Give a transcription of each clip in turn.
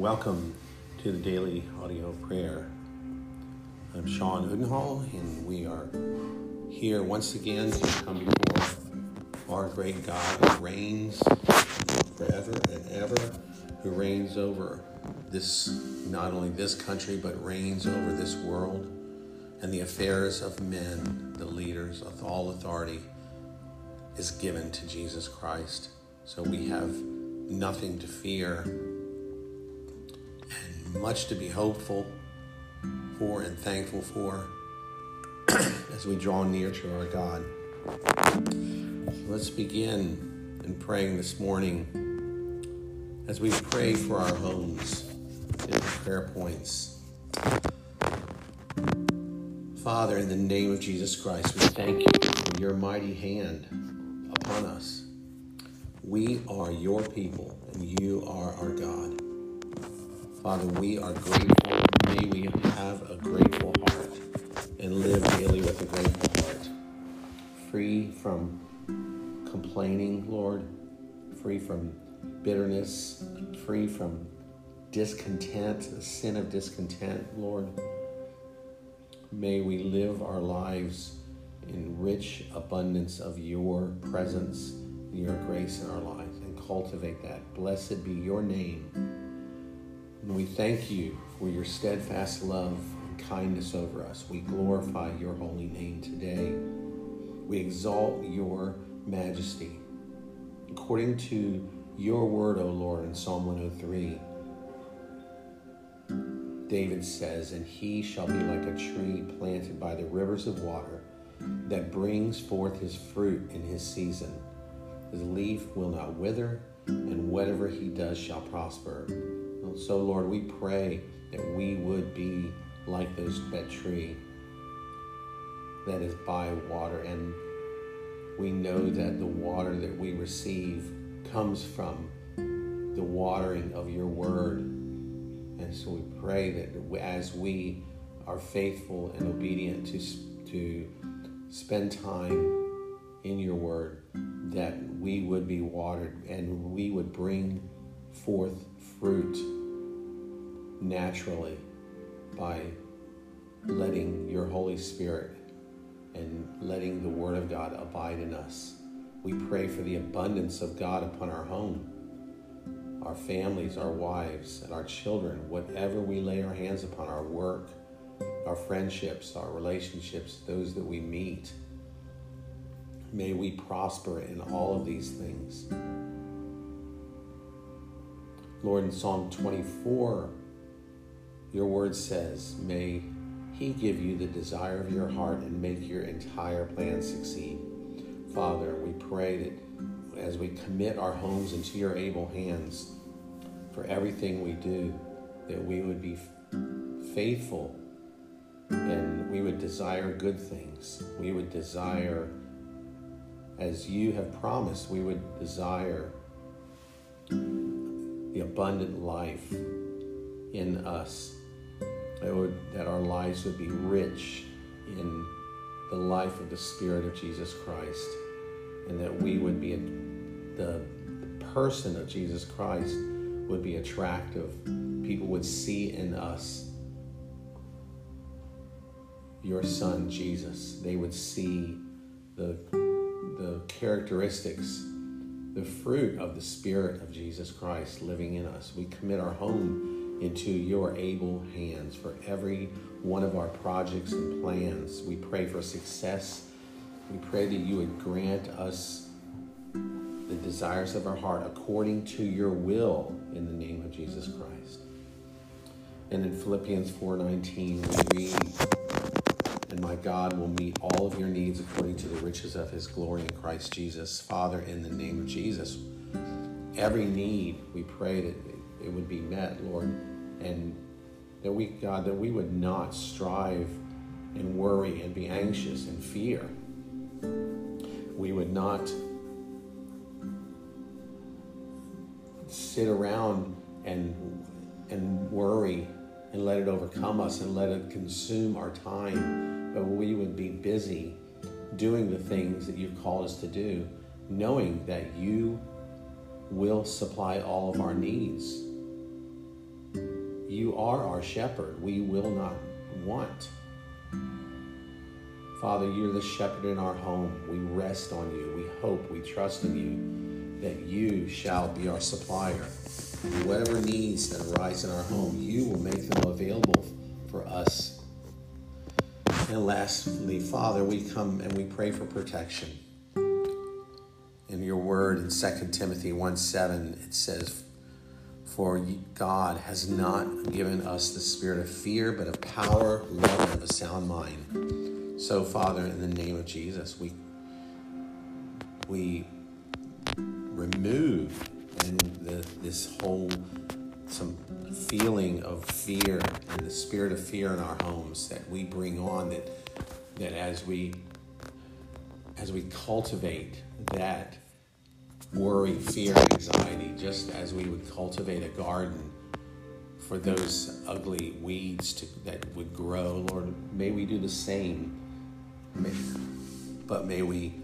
welcome to the daily audio prayer. I'm Sean Udenhall, and we are here once again to come before our great God who reigns forever and ever, who reigns over this, not only this country, but reigns over this world and the affairs of men, the leaders of all authority is given to Jesus Christ. So we have nothing to fear much to be hopeful for and thankful for as we draw near to our God. So let's begin in praying this morning as we pray for our homes in prayer points. Father, in the name of Jesus Christ, we thank you for your mighty hand upon us. We are your people, and you are our God. Father, we are grateful. May we have a grateful heart and live daily with a grateful heart. Free from complaining, Lord, free from bitterness, free from discontent, the sin of discontent, Lord. May we live our lives in rich abundance of your presence, your grace in our lives, and cultivate that. Blessed be your name. And we thank you for your steadfast love and kindness over us. We glorify your holy name today. We exalt your majesty. According to your word, O Lord, in Psalm 103, David says, And he shall be like a tree planted by the rivers of water that brings forth his fruit in his season. His leaf will not wither, and whatever he does shall prosper. So, Lord, we pray that we would be like those, that tree that is by water, and we know that the water that we receive comes from the watering of your word. And so we pray that as we are faithful and obedient to, to spend time in your word, that we would be watered and we would bring forth fruit naturally by letting your Holy Spirit and letting the Word of God abide in us. We pray for the abundance of God upon our home our families, our wives, and our children, whatever we lay our hands upon, our work, our friendships, our relationships, those that we meet. May we prosper in all of these things. Lord, in Psalm 24, your word says, May He give you the desire of your heart and make your entire plan succeed. Father, we pray that as we commit our homes into your able hands for everything we do, that we would be faithful and we would desire good things. We would desire, as you have promised, we would desire the abundant life in us. That, would, that our lives would be rich in the life of the Spirit of Jesus Christ, and that we would be a the, the person of Jesus Christ would be attractive. People would see in us your son Jesus. They would see the, the characteristics, the fruit of the Spirit of Jesus Christ living in us. We commit our home into your able hands for every one of our projects and plans. We pray for success. We pray that you would grant us the desires of our heart according to your will in the name of Jesus Christ. And in Philippians 4:19 we read, "And my God will meet all of your needs according to the riches of his glory in Christ Jesus." Father, in the name of Jesus, every need we pray that it would be met, Lord, and that we God that we would not strive and worry and be anxious and fear. We would not sit around and and worry and let it overcome us and let it consume our time, but we would be busy doing the things that you've called us to do, knowing that you will supply all of our needs. You are our shepherd. We will not want. Father, you're the shepherd in our home. We rest on you. We hope, we trust in you that you shall be our supplier. Whatever needs that arise in our home, you will make them available for us. And lastly, Father, we come and we pray for protection. In your word in 2 Timothy 1 7, it says, For God has not given us the spirit of fear, but of power, love, and of a sound mind. So, Father, in the name of Jesus, we we remove and the, this whole some feeling of fear and the spirit of fear in our homes that we bring on that that as we as we cultivate that worry, fear, anxiety, just as we would cultivate a garden for those ugly weeds to, that would grow, Lord, may we do the same. May, but may we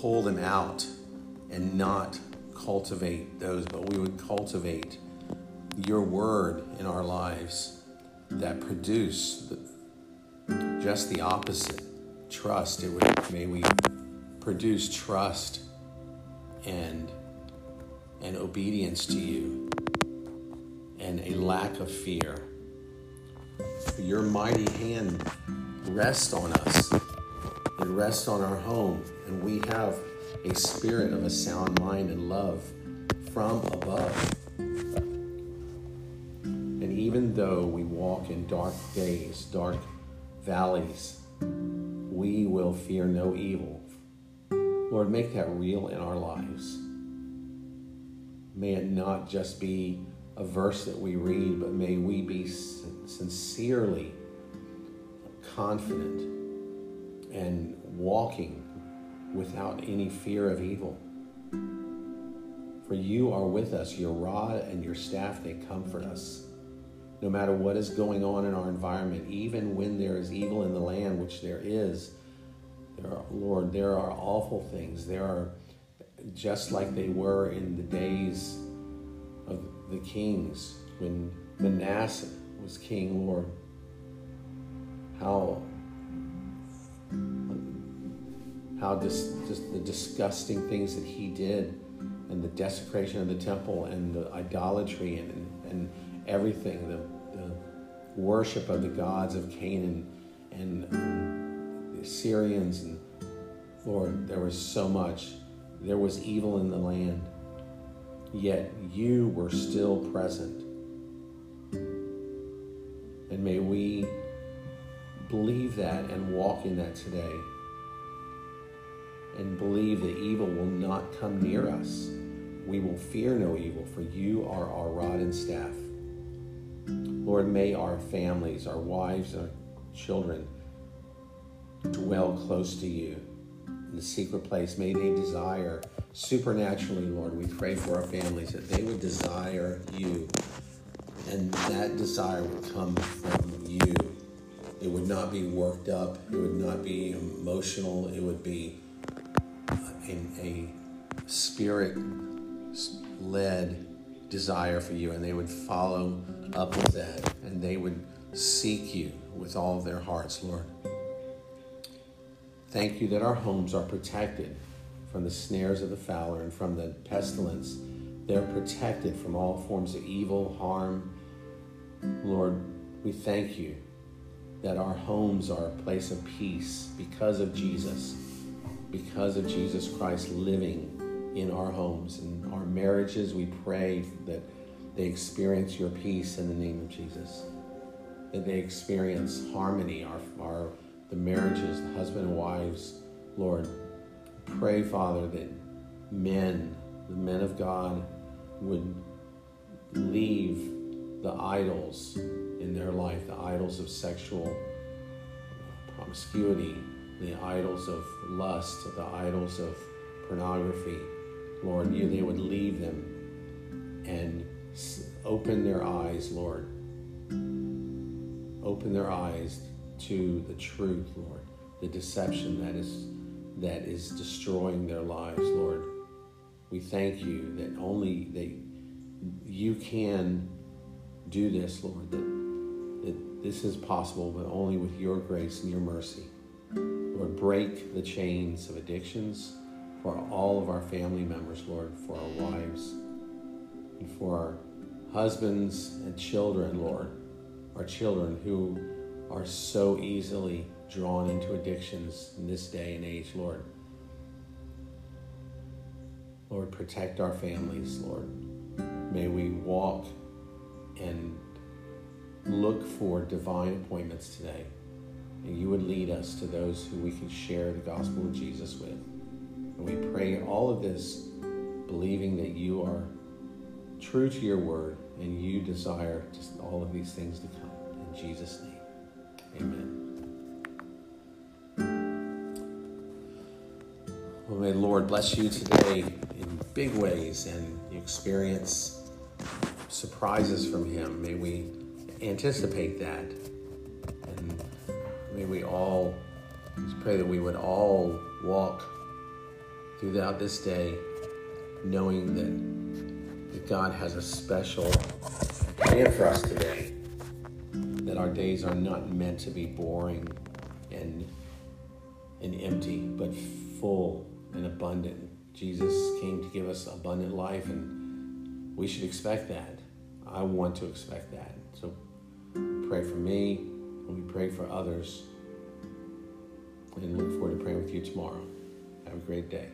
pull them out and not cultivate those, but we would cultivate your word in our lives that produce just the opposite trust. It would may we produce trust and and obedience to you and a lack of fear. Your mighty hand rests on us. It rests on our home, and we have a spirit of a sound mind and love from above. And even though we walk in dark days, dark valleys, we will fear no evil. Lord, make that real in our lives. May it not just be a verse that we read, but may we be sincerely confident and walking without any fear of evil. For you are with us, your rod and your staff, they comfort us. No matter what is going on in our environment, even when there is evil in the land, which there is, there are, Lord, there are awful things. There are just like they were in the days of the kings when Manasseh was king, Lord how how just the disgusting things that he did and the desecration of the temple and the idolatry and, and everything the, the worship of the gods of canaan and um, the assyrians and lord there was so much there was evil in the land yet you were still present and may we Believe that and walk in that today. And believe that evil will not come near us. We will fear no evil, for you are our rod and staff. Lord, may our families, our wives, our children dwell close to you in the secret place. May they desire supernaturally, Lord. We pray for our families that they would desire you, and that desire would come from you. It would not be worked up. It would not be emotional. It would be in a spirit led desire for you, and they would follow up with that, and they would seek you with all their hearts, Lord. Thank you that our homes are protected from the snares of the fowler and from the pestilence. They're protected from all forms of evil, harm. Lord, we thank you that our homes are a place of peace because of Jesus, because of Jesus Christ living in our homes and our marriages. We pray that they experience your peace in the name of Jesus, that they experience harmony, our, our the marriages, the husband and wives, Lord. Pray, Father, that men, the men of God, would leave the idols in their life, the idols of sexual promiscuity, the idols of lust, the idols of pornography. Lord, you they would leave them and open their eyes, Lord. Open their eyes to the truth, Lord, the deception that is that is destroying their lives, Lord. We thank you that only that you can do this, Lord, that, that this is possible, but only with your grace and your mercy. Lord, break the chains of addictions for all of our family members, Lord, for our wives and for our husbands and children, Lord, our children who are so easily drawn into addictions in this day and age, Lord. Lord, protect our families, Lord. May we walk and look for divine appointments today. And you would lead us to those who we can share the gospel of Jesus with. And we pray all of this believing that you are true to your word and you desire just all of these things to come. In Jesus' name, amen. Well, may the Lord bless you today in big ways and you experience surprises from Him. May we anticipate that. May we all just pray that we would all walk throughout this day knowing that, that God has a special plan for us today. That our days are not meant to be boring and and empty, but full and abundant. Jesus came to give us abundant life, and we should expect that. I want to expect that. So pray for me, we pray for others, and look forward to praying with you tomorrow. Have a great day.